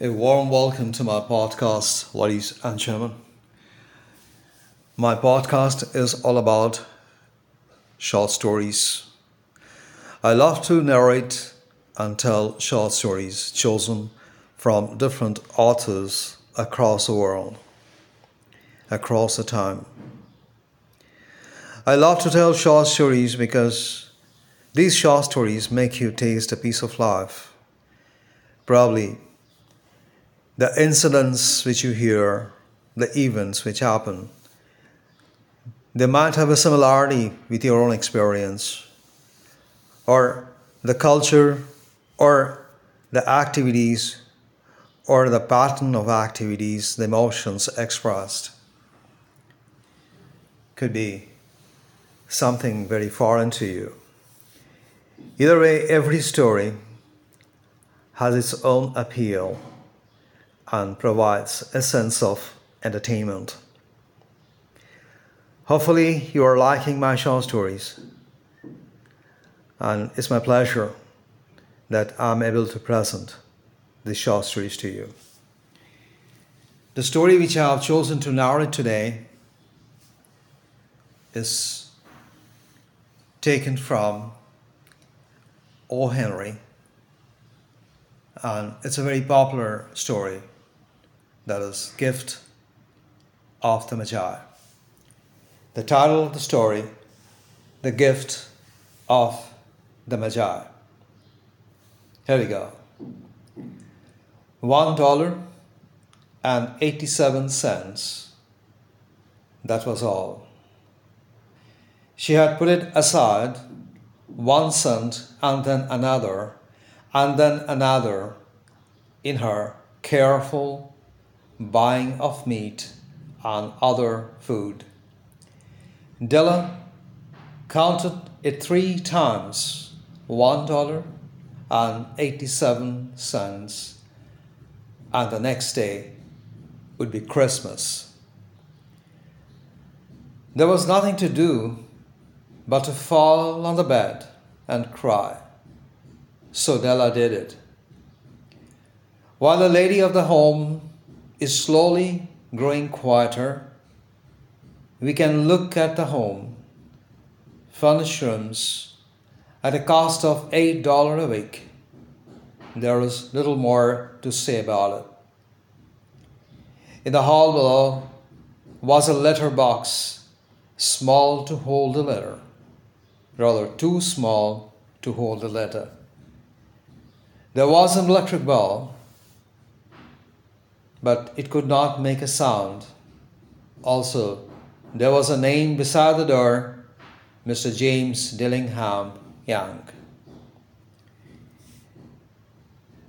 A warm welcome to my podcast, ladies and gentlemen. My podcast is all about short stories. I love to narrate and tell short stories chosen from different authors across the world, across the time. I love to tell short stories because these short stories make you taste a piece of life. Probably the incidents which you hear, the events which happen, they might have a similarity with your own experience, or the culture, or the activities, or the pattern of activities, the emotions expressed. Could be something very foreign to you. Either way, every story has its own appeal and provides a sense of entertainment. Hopefully, you are liking my short stories, and it's my pleasure that I'm able to present these short stories to you. The story which I have chosen to narrate today is taken from O. Henry, and it's a very popular story that is Gift of the Magi. The title of the story, The Gift of the Magi. Here we go. One dollar and 87 cents. That was all. She had put it aside, one cent and then another, and then another, in her careful buying of meat and other food. Della counted it three times one dollar and eighty seven cents, and the next day would be Christmas. There was nothing to do but to fall on the bed and cry. So Della did it. While the lady of the home is slowly growing quieter, we can look at the home, furnished rooms, at a cost of $8 a week. There is little more to say about it. In the hall below was a letter box, small to hold a letter, rather too small to hold a letter. There was an electric bell but it could not make a sound. Also, there was a name beside the door Mr. James Dillingham Young.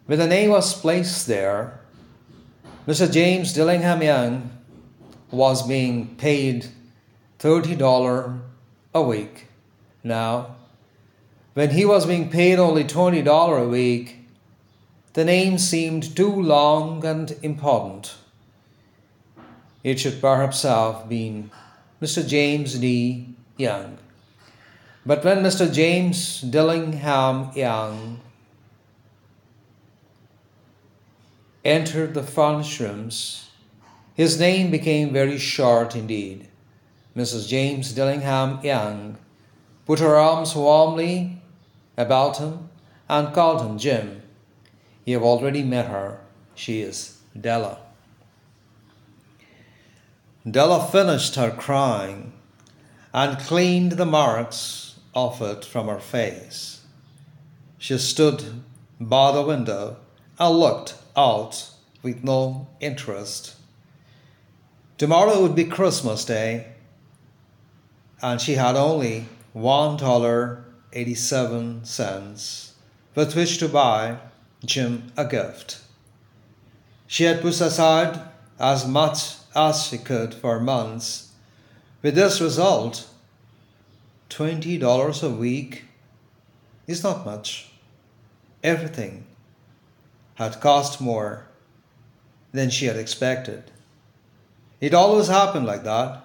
When the name was placed there, Mr. James Dillingham Young was being paid $30 a week. Now, when he was being paid only $20 a week, the name seemed too long and important. It should perhaps have been Mr. James D. Young. But when Mr. James Dillingham Young entered the furnished rooms, his name became very short indeed. Mrs. James Dillingham Young put her arms warmly about him and called him Jim. You have already met her. She is Della. Della finished her crying and cleaned the marks of it from her face. She stood by the window and looked out with no interest. Tomorrow would be Christmas Day, and she had only one dollar eighty seven cents with which to buy Jim a gift. She had put aside as much as she could for months. With this result, $20 a week is not much. Everything had cost more than she had expected. It always happened like that.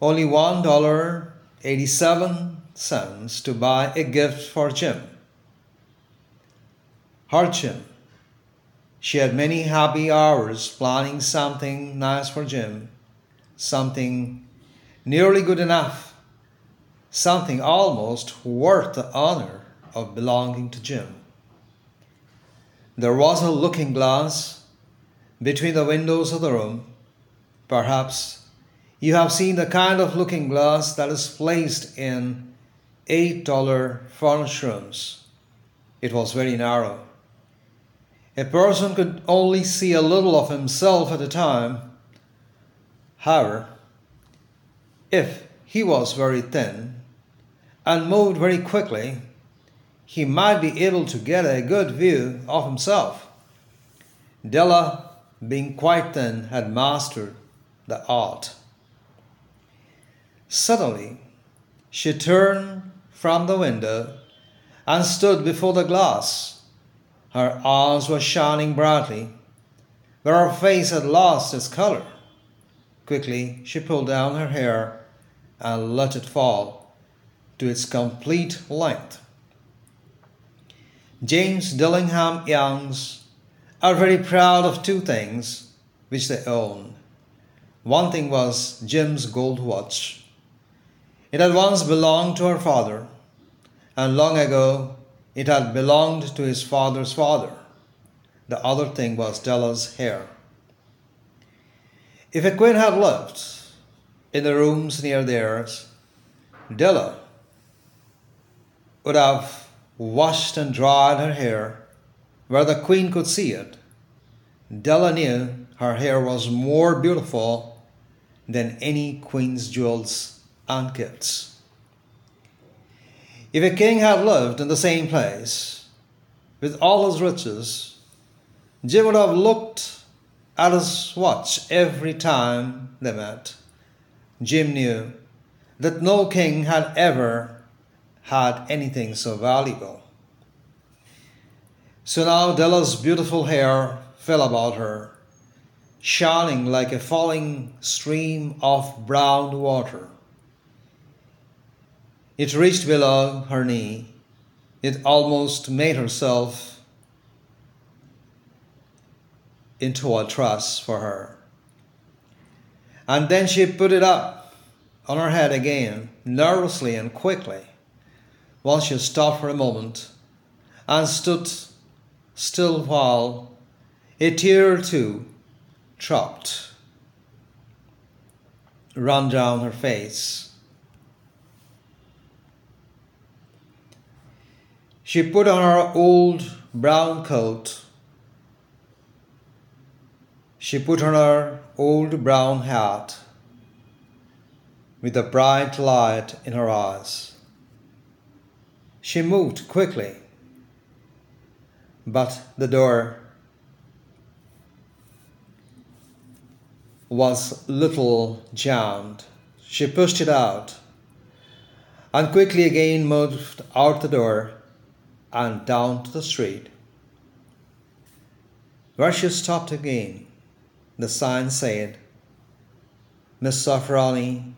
Only $1.87 to buy a gift for Jim. Jim, She had many happy hours planning something nice for Jim, something nearly good enough, something almost worth the honor of belonging to Jim. There was a looking glass between the windows of the room. Perhaps you have seen the kind of looking glass that is placed in $8 furnished rooms. It was very narrow. A person could only see a little of himself at a time. However, if he was very thin and moved very quickly, he might be able to get a good view of himself. Della, being quite thin, had mastered the art. Suddenly, she turned from the window and stood before the glass. Her eyes were shining brightly, but her face had lost its color. Quickly, she pulled down her hair and let it fall to its complete length. James Dillingham Youngs are very proud of two things which they own. One thing was Jim's gold watch. It had once belonged to her father, and long ago it had belonged to his father's father. The other thing was Della's hair. If a queen had lived in the rooms near theirs, Della would have washed and dried her hair where the queen could see it. Della knew her hair was more beautiful than any queen's jewels and gifts. If a king had lived in the same place with all his riches, Jim would have looked at his watch every time they met. Jim knew that no king had ever had anything so valuable. So now Della's beautiful hair fell about her, shining like a falling stream of brown water. It reached below her knee. It almost made herself into a truss for her. And then she put it up on her head again, nervously and quickly. While she stopped for a moment and stood still while a tear or two dropped run down her face. She put on her old brown coat. She put on her old brown hat with a bright light in her eyes. She moved quickly, but the door was little jammed. She pushed it out and quickly again moved out the door and down to the street. She stopped again, the sign said, Miss Safrani,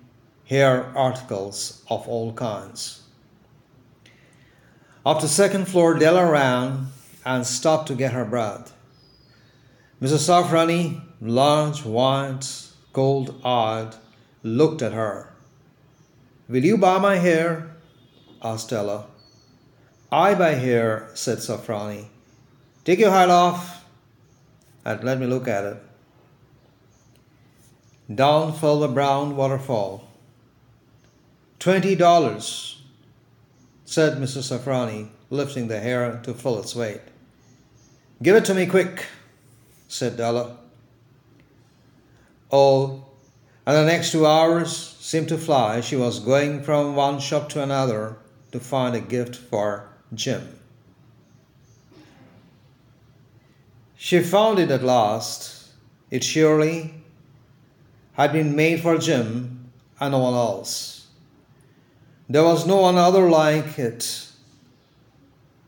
hair articles of all kinds. Up the second floor, Della ran and stopped to get her breath. Mrs. Safrani, large, white, cold eyed, looked at her. Will you buy my hair? asked Della. I buy hair, said Safrani. Take your hat off and let me look at it. Down fell the brown waterfall. Twenty dollars, said Mrs. Safrani, lifting the hair to full its weight. Give it to me quick, said Della. Oh, and the next two hours seemed to fly. She was going from one shop to another to find a gift for Jim. She found it at last. It surely had been made for Jim and no one else. There was no one other like it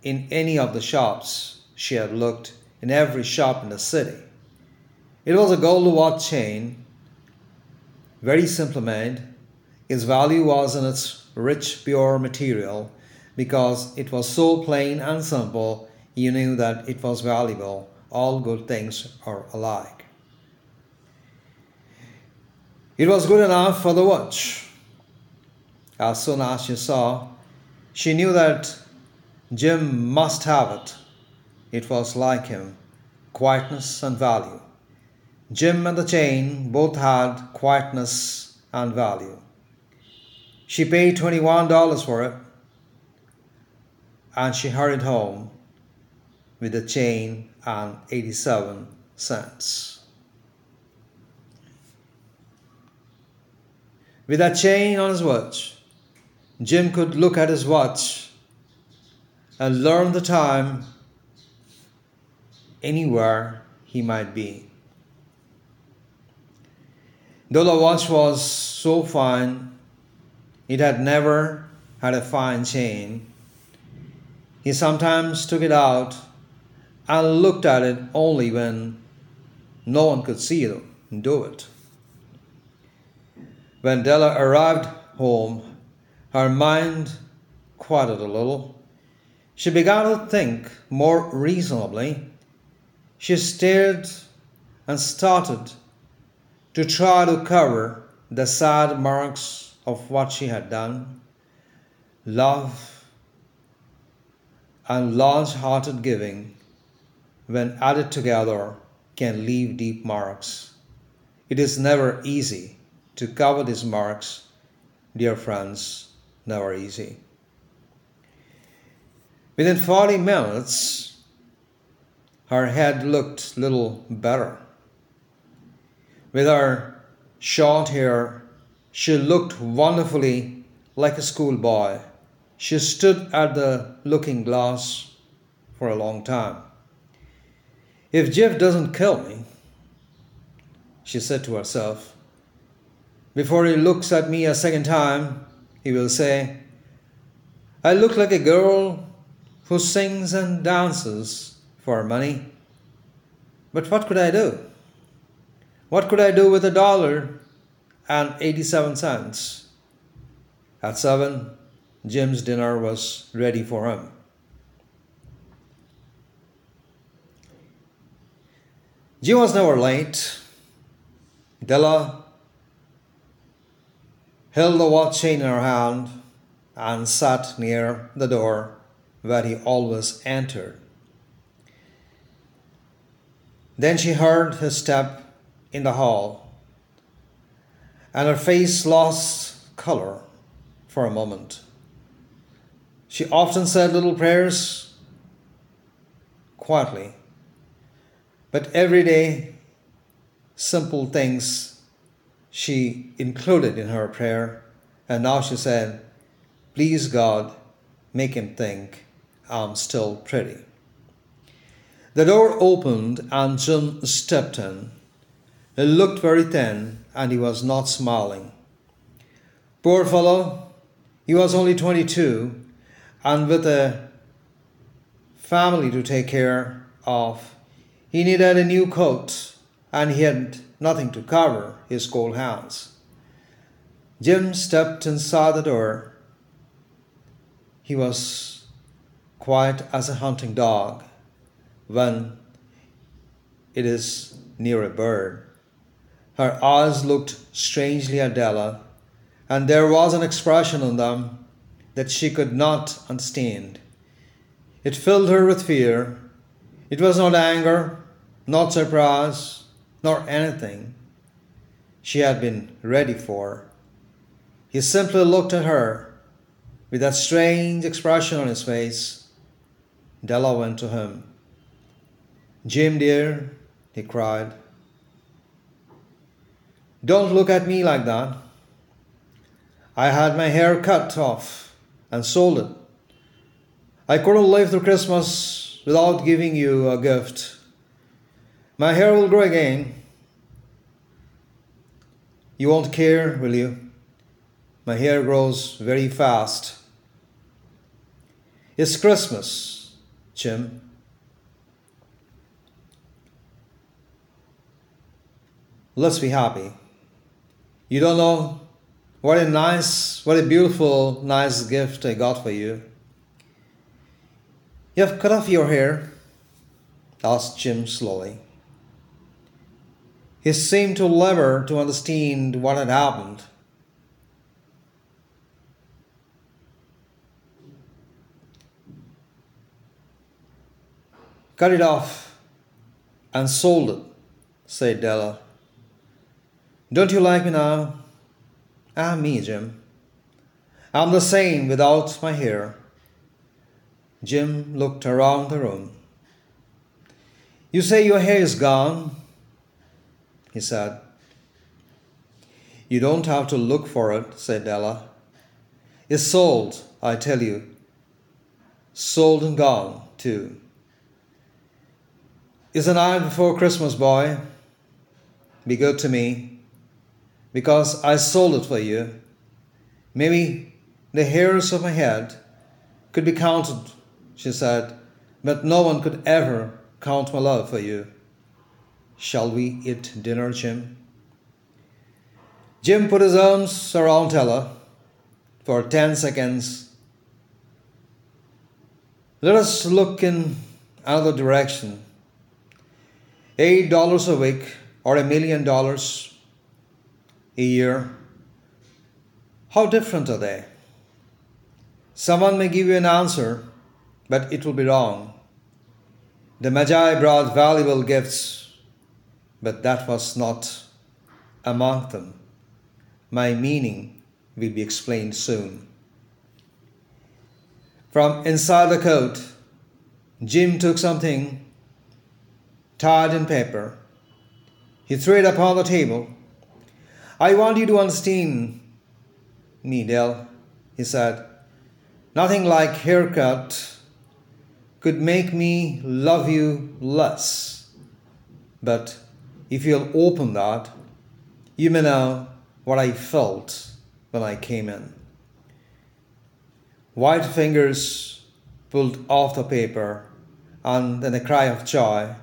in any of the shops she had looked in every shop in the city. It was a gold watch chain, very simply made. Its value was in its rich, pure material because it was so plain and simple, you knew that it was valuable all good things are alike. It was good enough for the watch. As soon as she saw, she knew that Jim must have it. It was like him, quietness and value. Jim and the chain both had quietness and value. She paid $21 for it and she hurried home with the chain and 87 cents. With that chain on his watch, Jim could look at his watch and learn the time anywhere he might be. Though the watch was so fine, it had never had a fine chain. He sometimes took it out and looked at it only when no one could see it do it. When Della arrived home, her mind quieted a little. She began to think more reasonably. She stared and started to try to cover the sad marks of what she had done. Love and large hearted giving, when added together, can leave deep marks. It is never easy to cover these marks, dear friends, never easy. Within 40 minutes, her head looked little better. With her short hair, she looked wonderfully like a schoolboy. She stood at the looking glass for a long time. If Jeff doesn't kill me, she said to herself, before he looks at me a second time, he will say, I look like a girl who sings and dances for money. But what could I do? What could I do with a dollar and 87 cents? At seven, Jim's dinner was ready for him. Jim was never late. Della held the watch chain in her hand and sat near the door where he always entered. Then she heard his step in the hall, and her face lost color for a moment. She often said little prayers quietly, but every day, simple things she included in her prayer, and now she said, Please God, make him think I'm still pretty. The door opened and Jim stepped in. He looked very thin and he was not smiling. Poor fellow, he was only 22 and with a family to take care of. He needed a new coat and he had nothing to cover his cold hands. Jim stepped inside the door. He was quiet as a hunting dog when it is near a bird. Her eyes looked strangely at Della, and there was an expression in them that she could not understand. It filled her with fear. It was not anger, not surprise, nor anything she had been ready for. He simply looked at her with that strange expression on his face. Della went to him. Jim, dear, he cried, don't look at me like that. I had my hair cut off and sold it. I couldn't live through Christmas without giving you a gift. My hair will grow again. You won't care, will you? My hair grows very fast. It's Christmas, Jim. Let's be happy. You don't know what a nice, what a beautiful, nice gift I got for you. You have cut off your hair. asked Jim slowly. He seemed to labor to understand what had happened. Cut it off and sold it, said Della. Don't you like me now? Ah, me, Jim. I'm the same without my hair. Jim looked around the room. You say your hair is gone? He said. You don't have to look for it, said Della. It's sold, I tell you. Sold and gone, too. It's the night before Christmas, boy. Be good to me, because I sold it for you. Maybe the hairs of my head could be counted, she said, but no one could ever count my love for you. Shall we eat dinner, Jim? Jim put his arms around Della for 10 seconds. Let us look in another direction eight dollars a week or a million dollars a year, how different are they? Someone may give you an answer, but it will be wrong. The Magi brought valuable gifts, but that was not among them. My meaning will be explained soon. From inside the coat, Jim took something tied in paper. He threw it upon the table. I want you to understand Dell, he said. Nothing like haircut could make me love you less. But if you'll open that, you may know what I felt when I came in. White fingers pulled off the paper, and then a cry of joy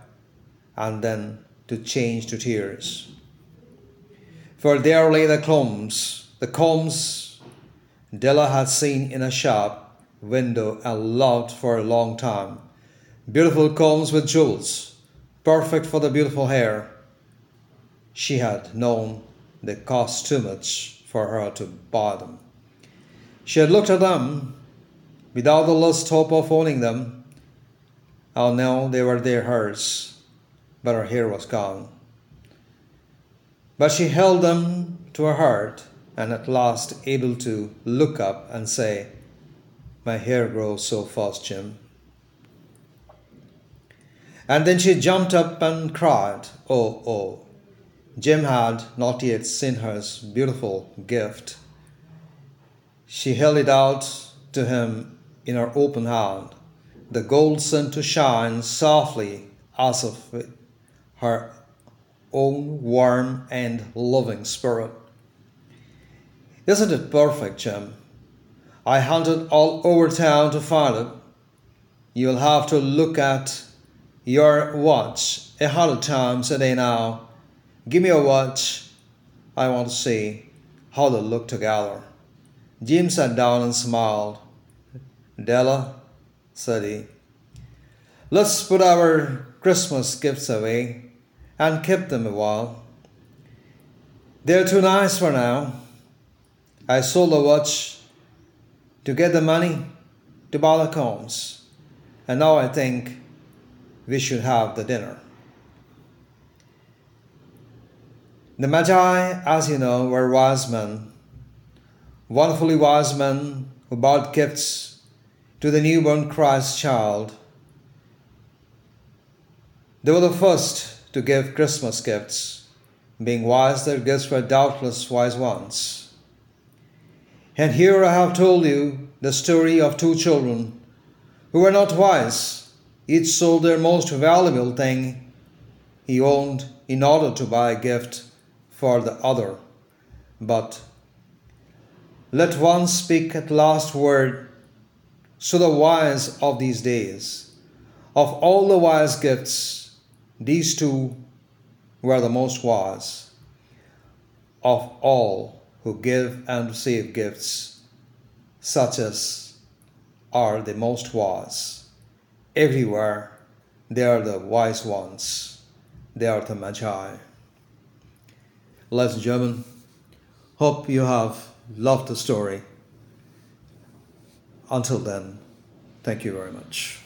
and then to change to tears. For there lay the combs, the combs Della had seen in a shop window and loved for a long time. Beautiful combs with jewels, perfect for the beautiful hair. She had known they cost too much for her to buy them. She had looked at them without the least hope of owning them, and now they were there hers but her hair was gone. But she held them to her heart, and at last able to look up and say, My hair grows so fast, Jim. And then she jumped up and cried, Oh, oh. Jim had not yet seen her beautiful gift. She held it out to him in her open hand. The gold seemed to shine softly as of her own warm and loving spirit. Isn't it perfect, Jim? I hunted all over town to find it. You'll have to look at your watch a hundred times a day now. Give me a watch. I want to see how they look together. Jim sat down and smiled. Della, said he, let's put our Christmas gifts away and kept them a while. They're too nice for now. I sold the watch to get the money to buy the combs, and now I think we should have the dinner. The Magi, as you know, were wise men, wonderfully wise men who brought gifts to the newborn Christ child. They were the first to give Christmas gifts. Being wise, their gifts were doubtless wise ones. And here I have told you the story of two children who were not wise. Each sold their most valuable thing he owned in order to buy a gift for the other. But let one speak at last word so the wise of these days. Of all the wise gifts, these two were the most wise of all who give and receive gifts, such as are the most wise everywhere They are the wise ones. They are the Magi. Ladies and gentlemen, hope you have loved the story. Until then, thank you very much.